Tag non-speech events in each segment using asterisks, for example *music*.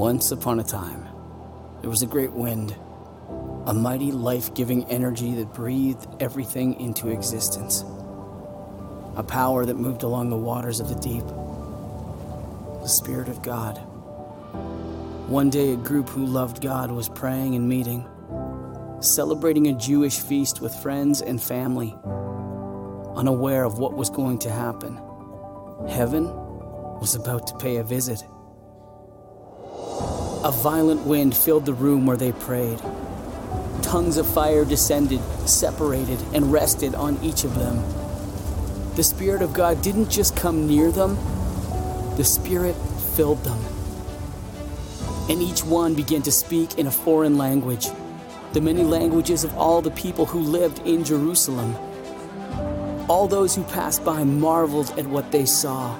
Once upon a time, there was a great wind, a mighty life giving energy that breathed everything into existence, a power that moved along the waters of the deep, the Spirit of God. One day, a group who loved God was praying and meeting, celebrating a Jewish feast with friends and family, unaware of what was going to happen. Heaven was about to pay a visit. A violent wind filled the room where they prayed. Tongues of fire descended, separated, and rested on each of them. The Spirit of God didn't just come near them, the Spirit filled them. And each one began to speak in a foreign language, the many languages of all the people who lived in Jerusalem. All those who passed by marveled at what they saw.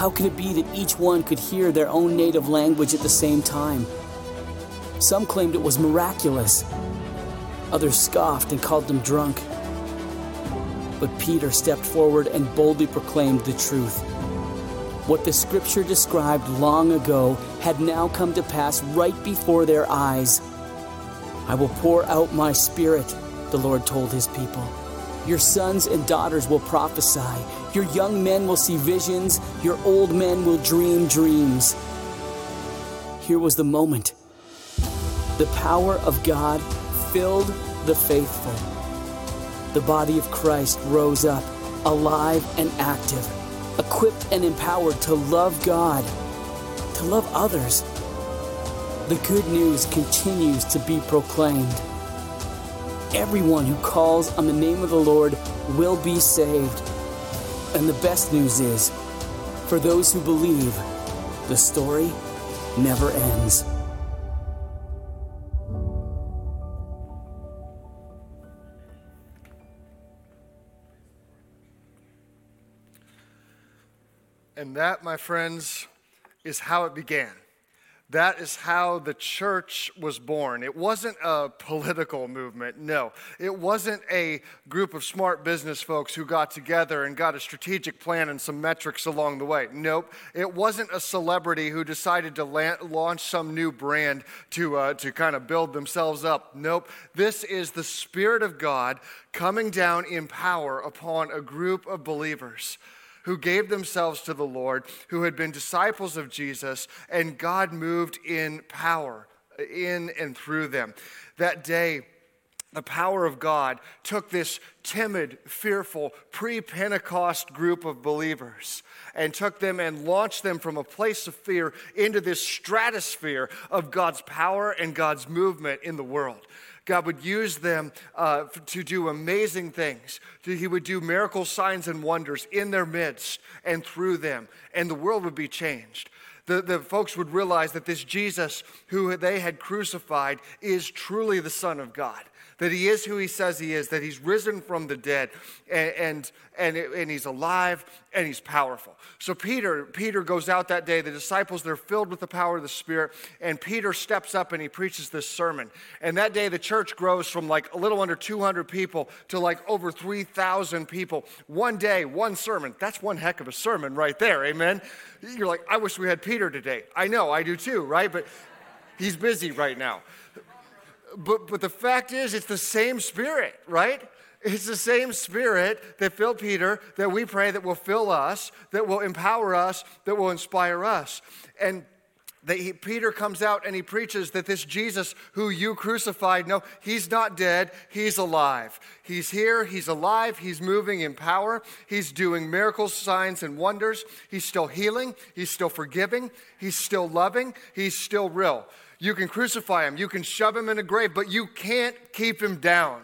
How could it be that each one could hear their own native language at the same time? Some claimed it was miraculous. Others scoffed and called them drunk. But Peter stepped forward and boldly proclaimed the truth. What the scripture described long ago had now come to pass right before their eyes. I will pour out my spirit, the Lord told his people. Your sons and daughters will prophesy. Your young men will see visions. Your old men will dream dreams. Here was the moment. The power of God filled the faithful. The body of Christ rose up, alive and active, equipped and empowered to love God, to love others. The good news continues to be proclaimed. Everyone who calls on the name of the Lord will be saved. And the best news is, for those who believe, the story never ends. And that, my friends, is how it began. That is how the church was born. It wasn't a political movement, no. It wasn't a group of smart business folks who got together and got a strategic plan and some metrics along the way. Nope. It wasn't a celebrity who decided to launch some new brand to, uh, to kind of build themselves up. Nope. This is the Spirit of God coming down in power upon a group of believers who gave themselves to the Lord, who had been disciples of Jesus, and God moved in power in and through them. That day, the power of God took this timid, fearful, pre Pentecost group of believers and took them and launched them from a place of fear into this stratosphere of God's power and God's movement in the world. God would use them uh, to do amazing things. He would do miracle signs and wonders in their midst and through them, and the world would be changed. The, the folks would realize that this Jesus who they had crucified is truly the Son of God that he is who he says he is, that he's risen from the dead, and, and, and, and he's alive and he's powerful. So Peter, Peter goes out that day, the disciples, they're filled with the power of the Spirit, and Peter steps up and he preaches this sermon. And that day the church grows from like a little under 200 people to like over 3,000 people. One day, one sermon. That's one heck of a sermon right there, amen? You're like, I wish we had Peter today. I know, I do too, right? But he's busy right now but, but the fact is, it's the same spirit, right? It's the same spirit that filled Peter that we pray that will fill us, that will empower us, that will inspire us. And that he, Peter comes out and he preaches that this Jesus who you crucified, no, he's not dead, he's alive. He's here, he's alive, he's moving in power, he's doing miracles, signs, and wonders. He's still healing, he's still forgiving, he's still loving, he's still real. You can crucify him, you can shove him in a grave, but you can't keep him down.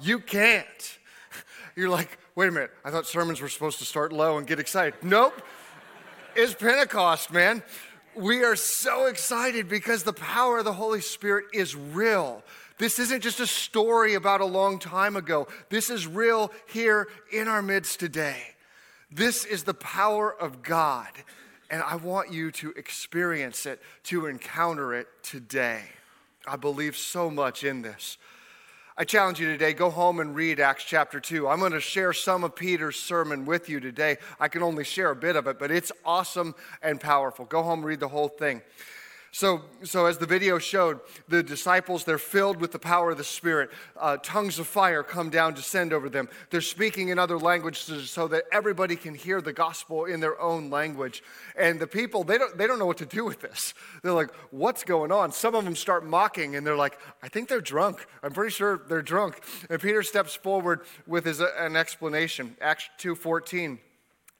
You can't. *laughs* You're like, wait a minute, I thought sermons were supposed to start low and get excited. Nope. It's Pentecost, man. We are so excited because the power of the Holy Spirit is real. This isn't just a story about a long time ago. This is real here in our midst today. This is the power of God. And I want you to experience it, to encounter it today. I believe so much in this. I challenge you today, go home and read Acts chapter 2. I'm going to share some of Peter's sermon with you today. I can only share a bit of it, but it's awesome and powerful. Go home, read the whole thing. So, so as the video showed, the disciples, they're filled with the power of the Spirit. Uh, tongues of fire come down, descend over them. They're speaking in other languages so that everybody can hear the gospel in their own language. And the people, they don't, they don't know what to do with this. They're like, what's going on? Some of them start mocking and they're like, I think they're drunk. I'm pretty sure they're drunk. And Peter steps forward with his, an explanation. Acts 2.14.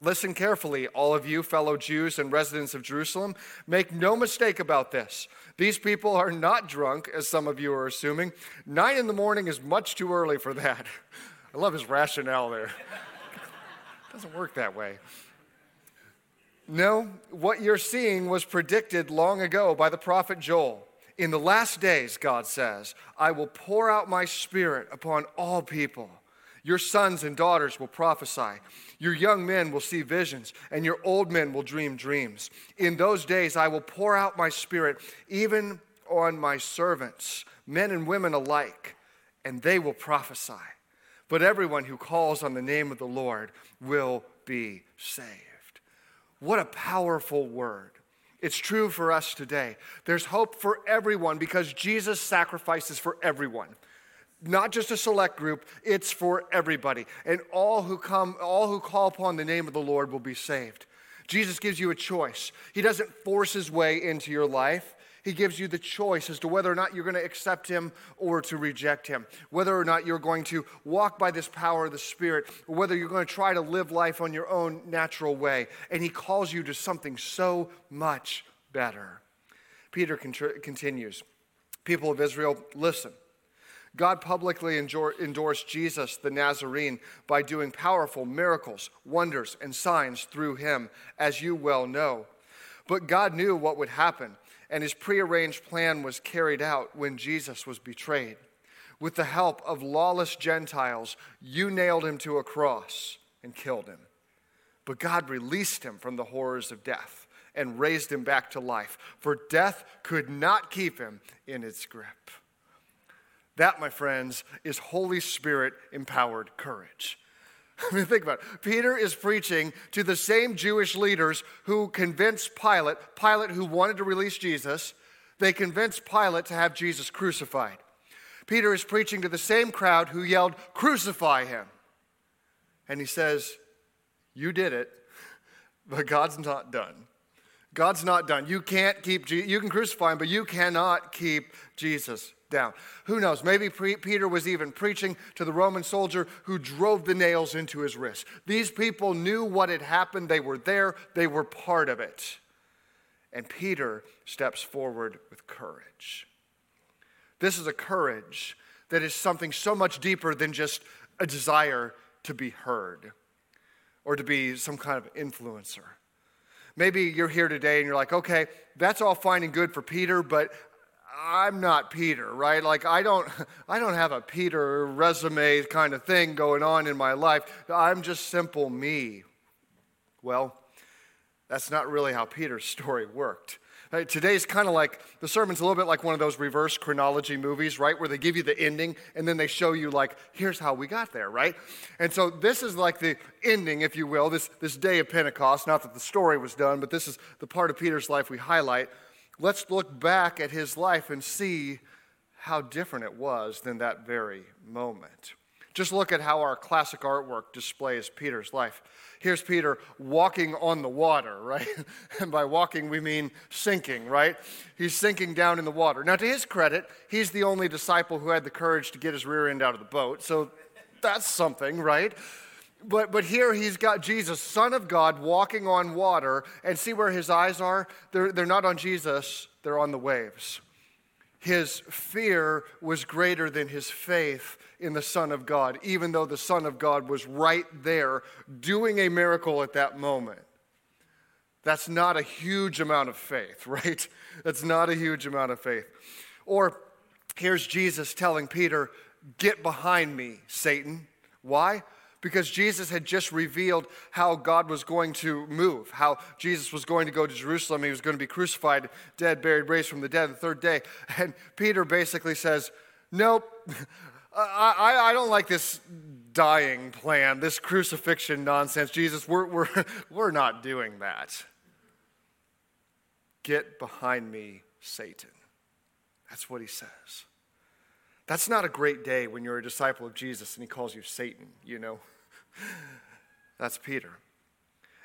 Listen carefully, all of you, fellow Jews and residents of Jerusalem. Make no mistake about this. These people are not drunk, as some of you are assuming. Nine in the morning is much too early for that. *laughs* I love his rationale there. it *laughs* doesn't work that way. No, what you're seeing was predicted long ago by the prophet Joel. In the last days, God says, I will pour out my spirit upon all people. Your sons and daughters will prophesy. Your young men will see visions, and your old men will dream dreams. In those days, I will pour out my spirit even on my servants, men and women alike, and they will prophesy. But everyone who calls on the name of the Lord will be saved. What a powerful word. It's true for us today. There's hope for everyone because Jesus sacrifices for everyone not just a select group, it's for everybody. And all who come, all who call upon the name of the Lord will be saved. Jesus gives you a choice. He doesn't force his way into your life. He gives you the choice as to whether or not you're going to accept him or to reject him, whether or not you're going to walk by this power of the Spirit, or whether you're going to try to live life on your own natural way. And he calls you to something so much better. Peter continues People of Israel, listen. God publicly endorsed Jesus the Nazarene by doing powerful miracles, wonders, and signs through him, as you well know. But God knew what would happen, and his prearranged plan was carried out when Jesus was betrayed. With the help of lawless Gentiles, you nailed him to a cross and killed him. But God released him from the horrors of death and raised him back to life, for death could not keep him in its grip. That, my friends, is Holy Spirit empowered courage. *laughs* I mean, think about it. Peter is preaching to the same Jewish leaders who convinced Pilate, Pilate who wanted to release Jesus, they convinced Pilate to have Jesus crucified. Peter is preaching to the same crowd who yelled, Crucify him. And he says, You did it, *laughs* but God's not done. God's not done. You can't keep, you can crucify him, but you cannot keep Jesus down. Who knows? Maybe Peter was even preaching to the Roman soldier who drove the nails into his wrist. These people knew what had happened, they were there, they were part of it. And Peter steps forward with courage. This is a courage that is something so much deeper than just a desire to be heard or to be some kind of influencer. Maybe you're here today and you're like, okay, that's all fine and good for Peter, but I'm not Peter, right? Like I don't *laughs* I don't have a Peter resume kind of thing going on in my life. I'm just simple me. Well, that's not really how Peter's *laughs* story worked. Today's kind of like the sermon's a little bit like one of those reverse chronology movies, right? Where they give you the ending and then they show you like, here's how we got there, right? And so this is like the ending, if you will, this, this day of Pentecost. Not that the story was done, but this is the part of Peter's life we highlight let's look back at his life and see how different it was than that very moment. Just look at how our classic artwork displays Peter's life. Here's Peter walking on the water, right? *laughs* and by walking, we mean sinking, right? He's sinking down in the water. Now, to his credit, he's the only disciple who had the courage to get his rear end out of the boat. So that's something, right? But, but here he's got Jesus, Son of God, walking on water, and see where his eyes are? They're, they're not on Jesus, they're on the waves. His fear was greater than his faith in the Son of God, even though the Son of God was right there doing a miracle at that moment. That's not a huge amount of faith, *laughs* right? That's not a huge amount of faith. Or here's Jesus telling Peter, Get behind me, Satan. Why? Because Jesus had just revealed how God was going to move, how Jesus was going to go to Jerusalem. He was going to be crucified, dead, buried, raised from the dead the third day. *laughs* And Peter basically says, Nope, *laughs* I, I, I don't like this dying plan, this crucifixion nonsense. Jesus, we're, we're, *laughs* we're not doing that. Get behind me, Satan. That's what he says. That's not a great day when you're a disciple of Jesus and he calls you Satan, you know. *laughs* That's Peter.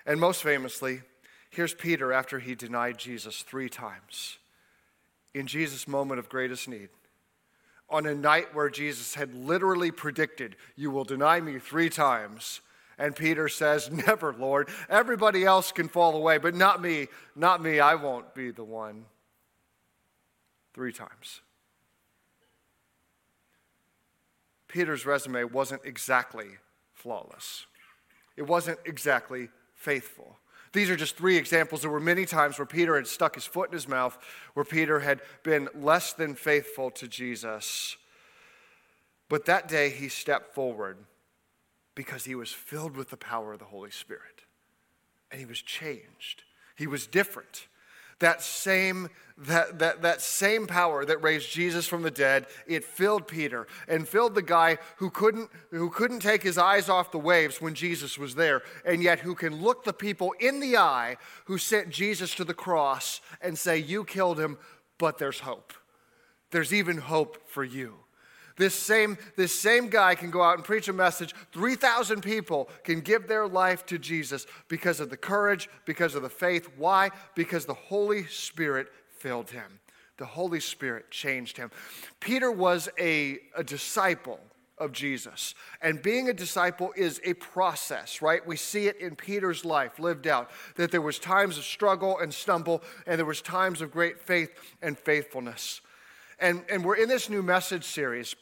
And most famously, here's Peter after he denied Jesus three times in Jesus' moment of greatest need. On a night where Jesus had literally predicted, You will deny me three times. And Peter says, *laughs* Never, Lord. Everybody else can fall away, but not me. Not me. I won't be the one. Three times. Peter's resume wasn't exactly flawless, it wasn't exactly faithful. These are just three examples. There were many times where Peter had stuck his foot in his mouth, where Peter had been less than faithful to Jesus. But that day he stepped forward because he was filled with the power of the Holy Spirit. And he was changed. He was different that same, that, that, that same power that raised Jesus from the dead, it filled Peter and filled the guy who couldn't, who couldn't take his eyes off the waves when Jesus was there, and yet who can look the people in the eye who sent Jesus to the cross and say, You killed him, but there's hope. There's even hope for you. This same, this same guy can go out and preach a message. 3,000 people can give their life to Jesus because of the courage, because of the faith. Why? Because the Holy Spirit filled him. The Holy Spirit changed him. Peter was a, a disciple of Jesus. And being a disciple is a process, right? We see it in Peter's life lived out that there was times of struggle and stumble and there was times of great faith and faithfulness. And, and we're in this new message series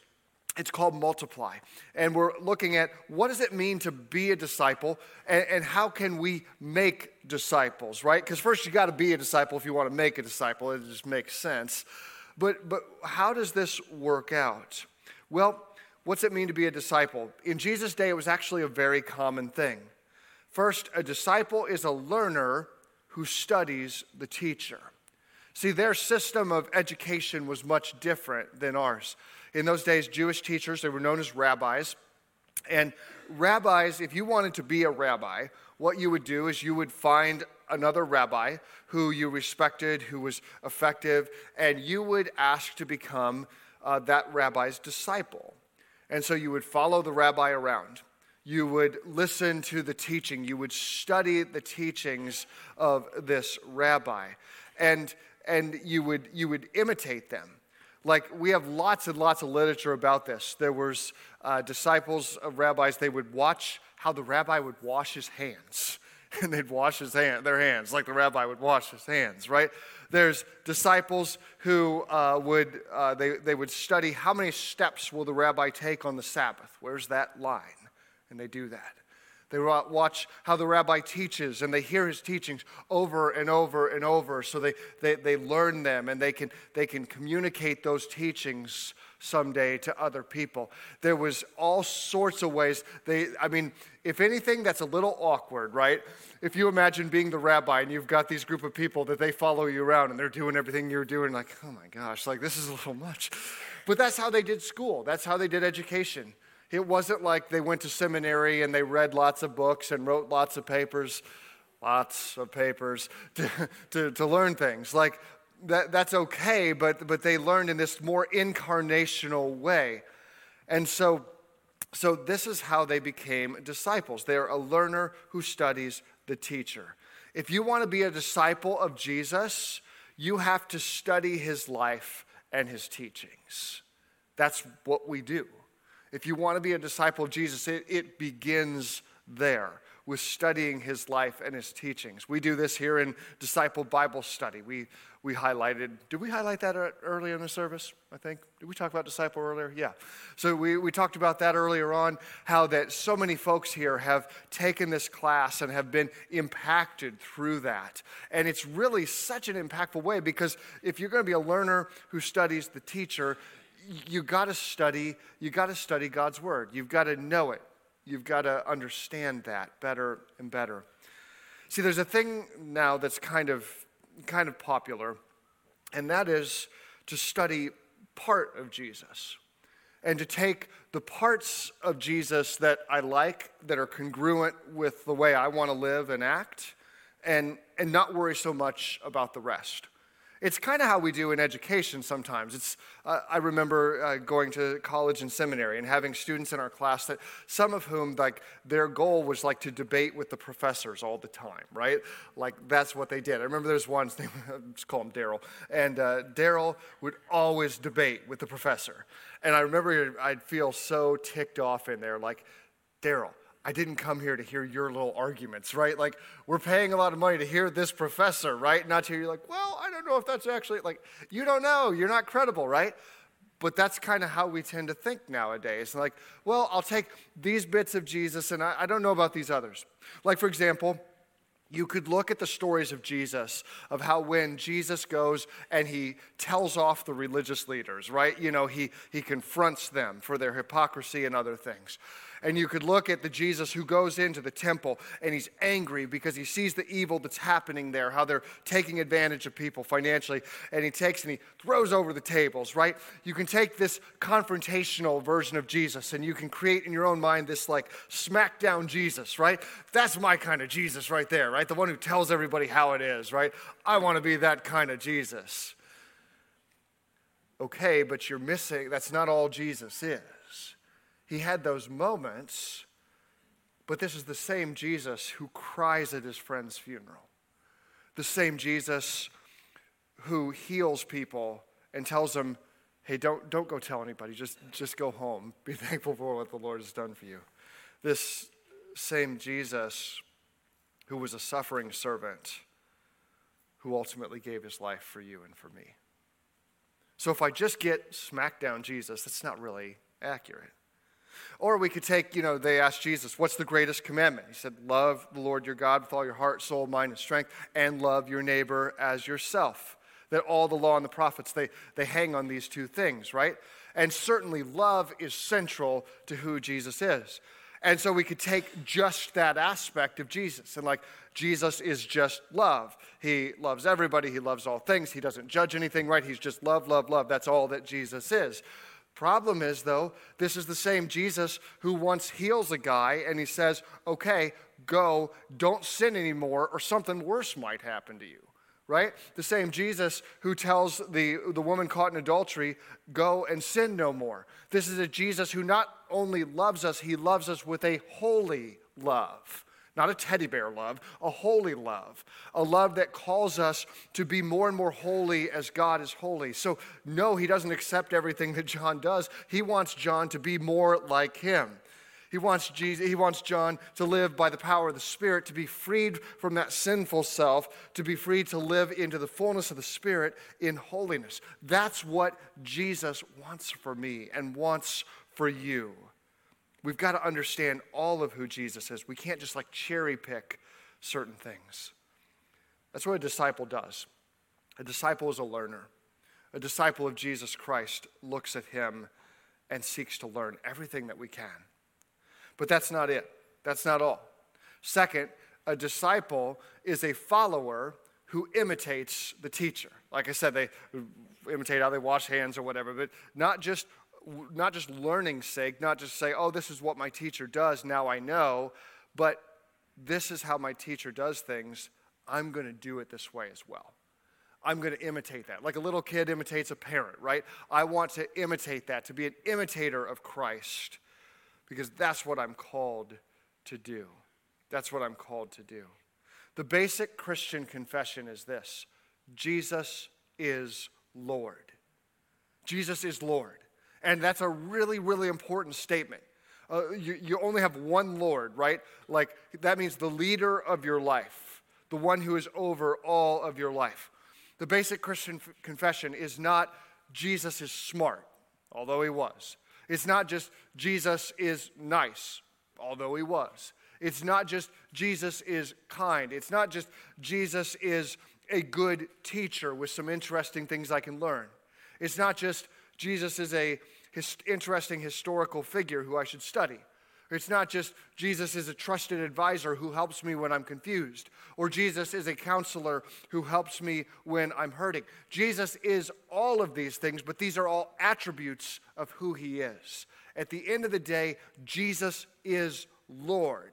it's called Multiply. And we're looking at what does it mean to be a disciple and, and how can we make disciples, right? Because first you got to be a disciple if you want to make a disciple. It just makes sense. But, but how does this work out? Well, what's it mean to be a disciple? In Jesus' day, it was actually a very common thing. First, a disciple is a learner who studies the teacher. See, their system of education was much different than ours. In those days, Jewish teachers, they were known as rabbis. And rabbis, if you wanted to be a rabbi, what you would do is you would find another rabbi who you respected, who was effective, and you would ask to become uh, that rabbi's disciple. And so you would follow the rabbi around. You would listen to the teaching. You would study the teachings of this rabbi. And, and you, would, you would imitate them. Like, we have lots and lots of literature about this. There was uh, disciples of rabbis, they would watch how the rabbi would wash his hands. *laughs* And they'd wash his hand, their hands like the rabbi would wash his hands, right? There's disciples who uh, would, uh, they, they would study how many steps will the rabbi take on the Sabbath? Where's that line? And they do that. They watch how the rabbi teaches and they hear his teachings over and over and over. So they, they, they learn them and they can, they can communicate those teachings someday to other people. There was all sorts of ways. They, I mean, if anything, that's a little awkward, right? If you imagine being the rabbi and you've got these group of people that they follow you around and they're doing everything you're doing, like, oh my gosh, like this is a little much. But that's how they did school. That's how they did education. It wasn't like they went to seminary and they read lots of books and wrote lots of papers, lots of papers *laughs* to, to, to learn things. Like, that, that's okay, but, but they learned in this more incarnational way. And so, so this is how they became disciples. They are a learner who studies the teacher. If you want to be a disciple of Jesus, you have to study his life and his teachings. That's what we do. If you want to be a disciple of Jesus, it, it begins there with studying his life and his teachings. We do this here in Disciple Bible Study. We, we highlighted, did we highlight that earlier in the service? I think. Did we talk about disciple earlier? Yeah. So we, we talked about that earlier on, how that so many folks here have taken this class and have been impacted through that. And it's really such an impactful way because if you're going to be a learner who studies the teacher, you got to study, you got to study God's word. You've got to know it. You've got to understand that better and better. See, there's a thing now that's kind of kind of popular, and that is to study part of Jesus and to take the parts of Jesus that I like, that are congruent with the way I want to live and act, and, and not worry so much about the rest. It's kind of how we do in education sometimes. It's, uh, I remember uh, going to college and seminary and having students in our class that some of whom, like, their goal was like to debate with the professors all the time, right? Like, that's what they did. I remember there's one, name, *laughs* just call him Daryl, and uh, Daryl would always debate with the professor. And I remember I'd feel so ticked off in there, like, Daryl, I didn't come here to hear your little arguments, right? Like, we're paying a lot of money to hear this professor, right? Not to hear you like, well, I don't know if that's actually, like, you don't know, you're not credible, right? But that's kind of how we tend to think nowadays. Like, well, I'll take these bits of Jesus and I, I don't know about these others. Like, for example, you could look at the stories of Jesus, of how when Jesus goes and he tells off the religious leaders, right? You know, he, he confronts them for their hypocrisy and other things. And you could look at the Jesus who goes into the temple and he's angry because he sees the evil that's happening there, how they're taking advantage of people financially. And he takes and he throws over the tables, right? You can take this confrontational version of Jesus and you can create in your own mind this like smackdown Jesus, right? That's my kind of Jesus right there, right? The one who tells everybody how it is, right? I want to be that kind of Jesus. Okay, but you're missing, that's not all Jesus is. He had those moments, but this is the same Jesus who cries at his friend's funeral. The same Jesus who heals people and tells them, hey, don't, don't go tell anybody, just, just go home. *laughs* Be thankful for what the Lord has done for you. This same Jesus who was a suffering servant who ultimately gave his life for you and for me. So if I just get smackdown Jesus, that's not really accurate. Or we could take, you know, they asked Jesus, what's the greatest commandment? He said, love the Lord your God with all your heart, soul, mind, and strength, and love your neighbor as yourself. That all the law and the prophets, they, they hang on these two things, right? And certainly love is central to who Jesus is. And so we could take just that aspect of Jesus and like Jesus is just love. He loves everybody, he loves all things, he doesn't judge anything, right? He's just love, love, love. That's all that Jesus is. Problem is, though, this is the same Jesus who once heals a guy and he says, okay, go, don't sin anymore, or something worse might happen to you, right? The same Jesus who tells the, the woman caught in adultery, go and sin no more. This is a Jesus who not only loves us, he loves us with a holy love not a teddy bear love, a holy love, a love that calls us to be more and more holy as God is holy. So, no, he doesn't accept everything that John does. He wants John to be more like him. He wants, Jesus, he wants John to live by the power of the Spirit, to be freed from that sinful self, to be free to live into the fullness of the Spirit in holiness. That's what Jesus wants for me and wants for you. We've got to understand all of who Jesus is. We can't just like cherry pick certain things. That's what a disciple does. A disciple is a learner. A disciple of Jesus Christ looks at him and seeks to learn everything that we can. But that's not it. That's not all. Second, a disciple is a follower who imitates the teacher. Like I said, they imitate how they wash hands or whatever, but not just not just learning's sake, not just say, oh, this is what my teacher does, now I know, but this is how my teacher does things. I'm going to do it this way as well. I'm going to imitate that. Like a little kid imitates a parent, right? I want to imitate that, to be an imitator of Christ, because that's what I'm called to do. That's what I'm called to do. The basic Christian confession is this Jesus is Lord. Jesus is Lord. And that's a really, really important statement. Uh, you, you only have one Lord, right? Like, that means the leader of your life, the one who is over all of your life. The basic Christian f- confession is not Jesus is smart, although he was. It's not just Jesus is nice, although he was. It's not just Jesus is kind. It's not just Jesus is a good teacher with some interesting things I can learn. It's not just Jesus is a his interesting historical figure who I should study. It's not just Jesus is a trusted advisor who helps me when I'm confused, or Jesus is a counselor who helps me when I'm hurting. Jesus is all of these things, but these are all attributes of who he is. At the end of the day, Jesus is Lord.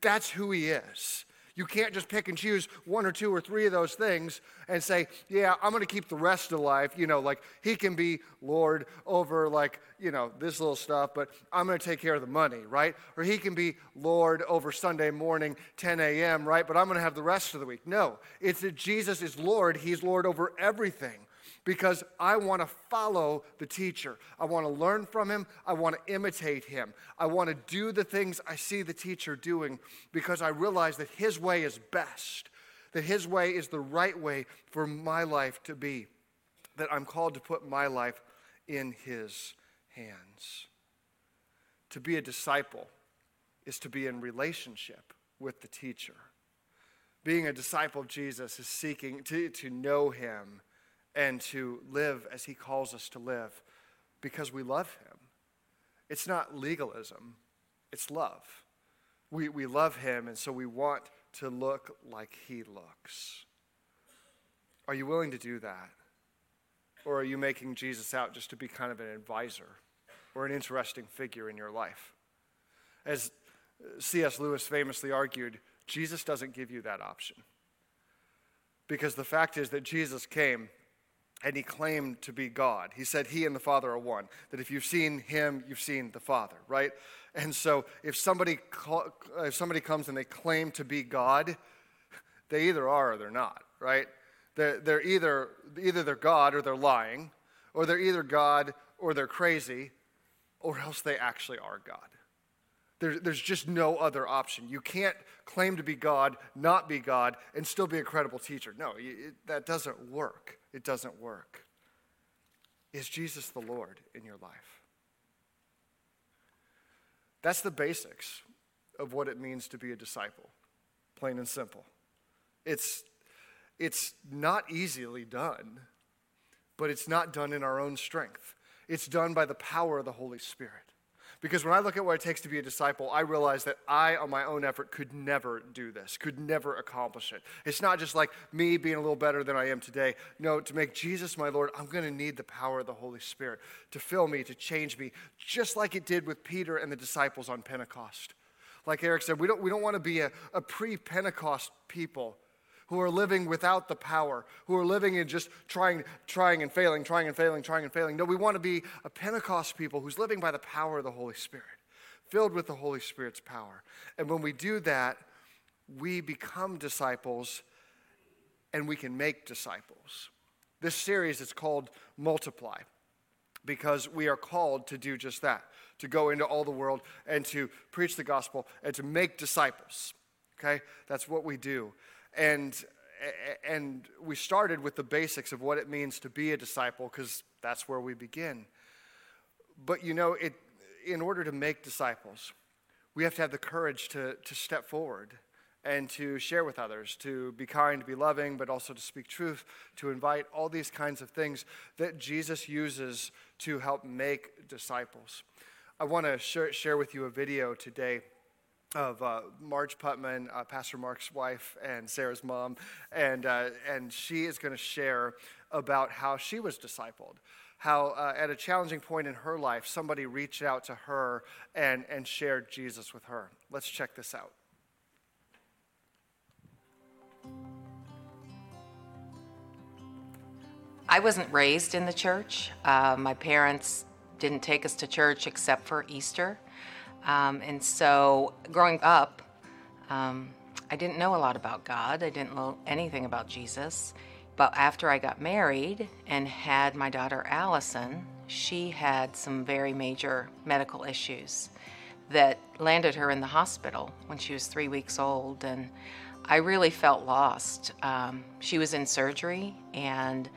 That's who he is. You can't just pick and choose one or two or three of those things and say, yeah, I'm going to keep the rest of life. You know, like he can be Lord over, like, you know, this little stuff, but I'm going to take care of the money, right? Or he can be Lord over Sunday morning, 10 a.m., right? But I'm going to have the rest of the week. No, it's that Jesus is Lord. He's Lord over everything because I want to follow the teacher. I want to learn from him. I want to imitate him. I want to do the things I see the teacher doing because I realize that his way is best, that his way is the right way for my life to be, that I'm called to put my life in his hands. To be a disciple is to be in relationship with the teacher. Being a disciple of Jesus is seeking to, to know him and to live as He calls us to live because we love Him. It's not legalism, it's love. We, we love Him, and so we want to look like He looks. Are you willing to do that? Or are you making Jesus out just to be kind of an advisor or an interesting figure in your life? As C.S. Lewis famously argued, Jesus doesn't give you that option. Because the fact is that Jesus came and he claimed to be God. He said he and the Father are one. That if you've seen him, you've seen the Father, right? And so if somebody if somebody comes and they claim to be God, they either are or they're not, right? They're, they're either either they're God or they're lying, or they're either God or they're crazy, or else they actually are God. There, there's just no other option. You can't claim to be God, not be God, and still be a credible teacher. No, it, that doesn't work it doesn't work. Is Jesus the Lord in your life? That's the basics of what it means to be a disciple, plain and simple. It's, it's not easily done, but it's not done in our own strength. It's done by the power of the Holy Spirit. Because when I look at what it takes to be a disciple, I realize that I, on my own effort, could never do this, could never accomplish it. It's not just like me being a little better than I am today. No, to make Jesus my Lord, I'm going to need the power of the Holy Spirit to fill me, to change me, just like it did with Peter and the disciples on Pentecost. Like Eric said, we don't, we don't want to be a, a pre Pentecost people who are living without the power, who are living in just trying, trying and failing, trying and failing, trying and failing. No, we want to be a Pentecost people who's living by the power of the Holy Spirit, filled with the Holy Spirit's power. And when we do that, we become disciples and we can make disciples. This series is called Multiply because we are called to do just that to go into all the world and to preach the gospel and to make disciples. Okay? That's what we do. And, and we started with the basics of what it means to be a disciple because that's where we begin. But you know, it, in order to make disciples, we have to have the courage to, to step forward and to share with others, to be kind, to be loving, but also to speak truth, to invite all these kinds of things that Jesus uses to help make disciples. I want to share, share with you a video today of uh, Marge Putman, uh, Pastor Mark's wife, and Sarah's mom, and uh, and she is going to share about how she was discipled. How uh, at a challenging point in her life, somebody reached out to her and, and shared Jesus with her. Let's check this out. I wasn't raised in the church. Uh, my parents didn't take us to church except for Easter. Um, and so growing up, um, I didn't know a lot about God. I didn't know anything about Jesus. But after I got married and had my daughter Allison, she had some very major medical issues that landed her in the hospital when she was three weeks old. And I really felt lost. Um, she was in surgery and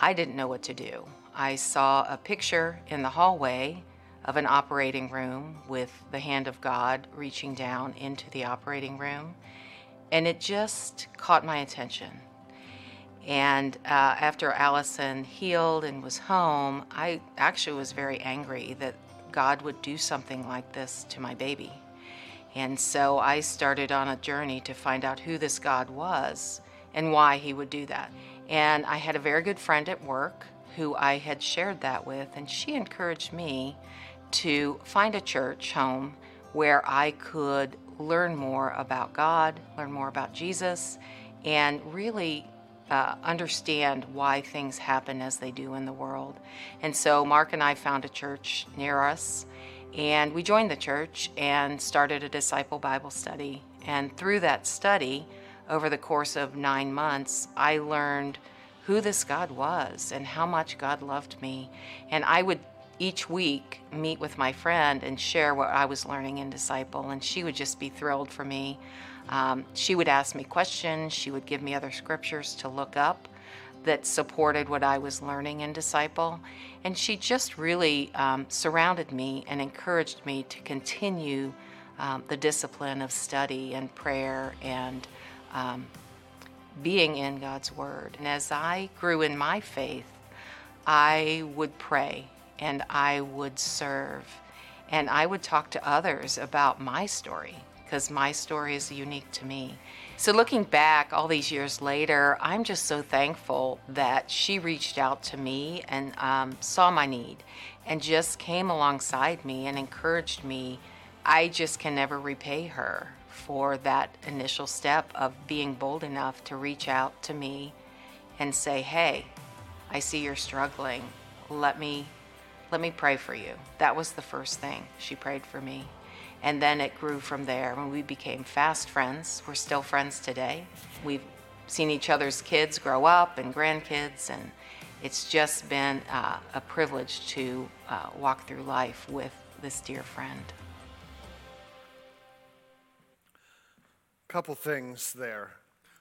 I didn't know what to do. I saw a picture in the hallway of an operating room with the hand of God reaching down into the operating room. And it just caught my attention. And uh, after Allison healed and was home, I actually was very angry that God would do something like this to my baby. And so I started on a journey to find out who this God was and why he would do that. And I had a very good friend at work who I had shared that with, and she encouraged me to find a church home where I could learn more about God, learn more about Jesus, and really uh, understand why things happen as they do in the world. And so Mark and I found a church near us, and we joined the church and started a disciple Bible study. And through that study, over the course of nine months, I learned who this God was and how much God loved me. And I would each week meet with my friend and share what I was learning in Disciple, and she would just be thrilled for me. Um, she would ask me questions, she would give me other scriptures to look up that supported what I was learning in Disciple, and she just really um, surrounded me and encouraged me to continue um, the discipline of study and prayer and um, being in God's Word. And as I grew in my faith, I would pray and I would serve and I would talk to others about my story because my story is unique to me. So, looking back all these years later, I'm just so thankful that she reached out to me and um, saw my need and just came alongside me and encouraged me. I just can never repay her for that initial step of being bold enough to reach out to me and say, Hey, I see you're struggling. Let me let me pray for you. That was the first thing. She prayed for me. And then it grew from there when we became fast friends. We're still friends today. We've seen each other's kids grow up and grandkids, and it's just been uh, a privilege to uh, walk through life with this dear friend. Couple things there.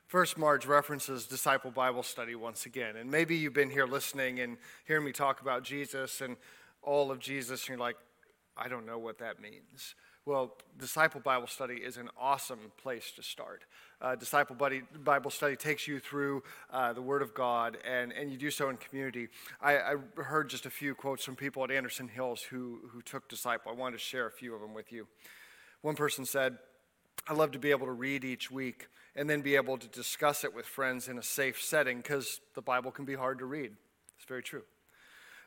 First, Marge references Disciple Bible Study once again. And maybe you've been here listening and hearing me talk about Jesus and all of Jesus, and you're like, I don't know what that means. Well, Disciple Bible Study is an awesome place to start. Uh, Disciple Buddy, Bible Study takes you through uh, the Word of God, and, and you do so in community. I, I, heard just a few quotes from people at Anderson Hills who, who took Disciple. I wanted to share a few of them with you. One person said, I love to be able to read each week and then be able to discuss it with friends in a safe setting because the Bible can be hard to read. It's very true.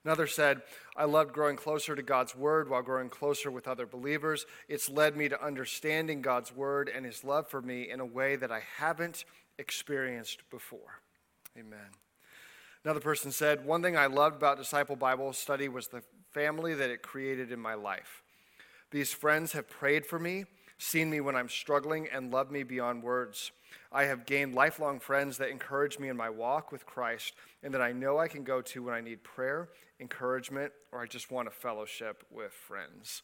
Another said, I loved growing closer to God's Word while growing closer with other believers. It's led me to understanding God's Word and His love for me in a way that I haven't experienced before. Amen. Another person said, One thing I loved about Disciple Bible study was the family that it created in my life. These friends have prayed for me seen me when I'm struggling, and loved me beyond words. I have gained lifelong friends that encourage me in my walk with Christ and that I know I can go to when I need prayer, encouragement, or I just want a fellowship with friends.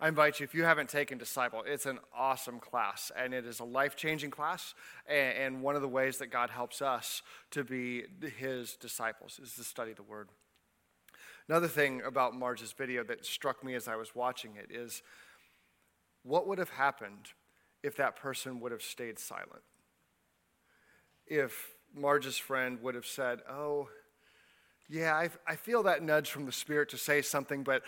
I invite you, if you haven't taken Disciple, it's an awesome class, and it is a life changing class. And one of the ways that God helps us to be His disciples is to study the Word. Another thing about Marge's video that struck me as I was watching it is what would have happened if that person would have stayed silent? If Marge's friend would have said, Oh, yeah, I, I feel that nudge from the Spirit to say something, but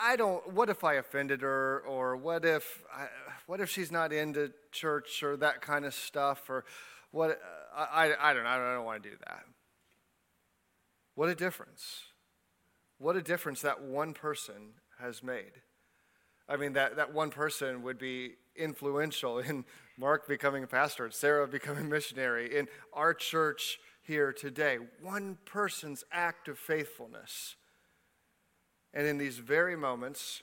I don't, what if I offended her? Or what if, I, what if she's not into church or that kind of stuff? Or what, I, I, I don't know, I don't want to do that. What a difference. What a difference that one person has made. I mean, that, that one person would be influential in Mark becoming a pastor, Sarah becoming a missionary, in our church here today. One person's act of faithfulness. And in these very moments,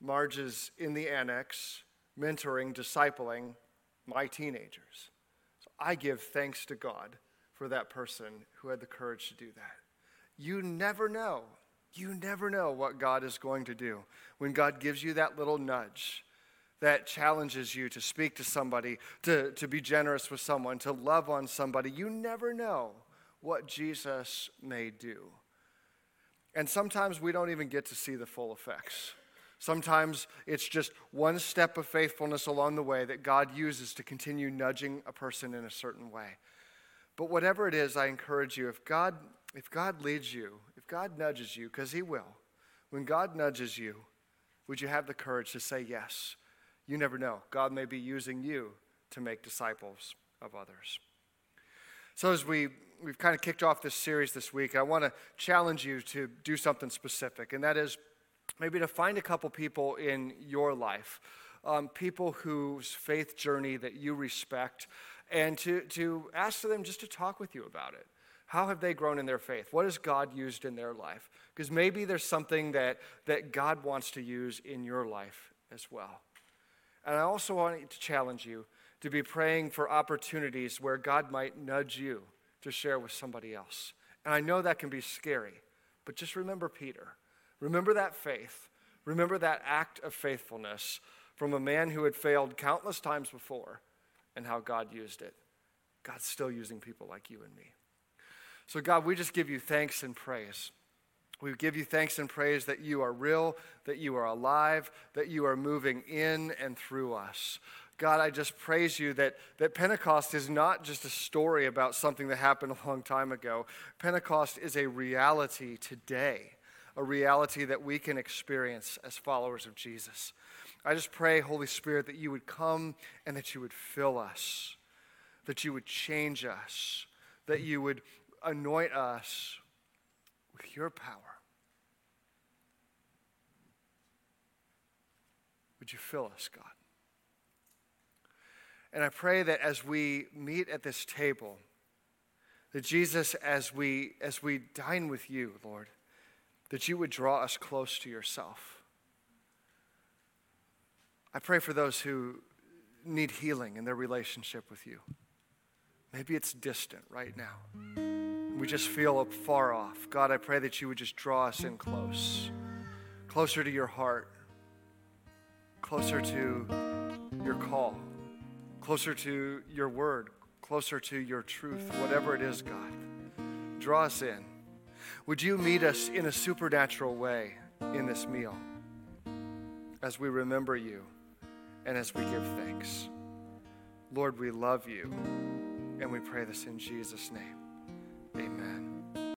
Marge is in the annex, mentoring, discipling my teenagers. So I give thanks to God for that person who had the courage to do that. You never know you never know what God is going to do. When God gives you that little nudge that challenges you to speak to somebody, to, to be generous with someone, to love on somebody, you never know what Jesus may do. And sometimes we don't even get to see the full effects. Sometimes it's just one step of faithfulness along the way that God uses to continue nudging a person in a certain way. But whatever it is, I encourage you if God if God leads you, if God nudges you, because He will, when God nudges you, would you have the courage to say yes? You never know. God may be using you to make disciples of others. So, as we, we've kind of kicked off this series this week, I want to challenge you to do something specific, and that is maybe to find a couple people in your life um, people whose faith journey that you respect, and to, to ask them just to talk with you about it. How have they grown in their faith? What has God used in their life? Because maybe there's something that, that God wants to use in your life as well. And I also want to challenge you to be praying for opportunities where God might nudge you to share with somebody else. And I know that can be scary, but just remember Peter. Remember that faith. Remember that act of faithfulness from a man who had failed countless times before and how God used it. God's still using people like you and me. So, God, we just give you thanks and praise. We give you thanks and praise that you are real, that you are alive, that you are moving in and through us. God, I just praise you that, that Pentecost is not just a story about something that happened a long time ago. Pentecost is a reality today, a reality that we can experience as followers of Jesus. I just pray, Holy Spirit, that you would come and that you would fill us, that you would change us, that you would anoint us with your power. Would you fill us, God? And I pray that as we meet at this table, that Jesus, as we, as we dine with you, Lord, that you would draw us close to yourself. I pray for those who need healing in their relationship with you. Maybe it's distant right now. We just feel far off. God, I pray that you would just draw us in close, closer to your heart, closer to your call closer to your word, closer to your truth, whatever it is, God. Draw us in. Would you meet us in a supernatural way in this meal as we remember you and as we give thanks? Lord, we love you and we pray this in Jesus' name. Amen.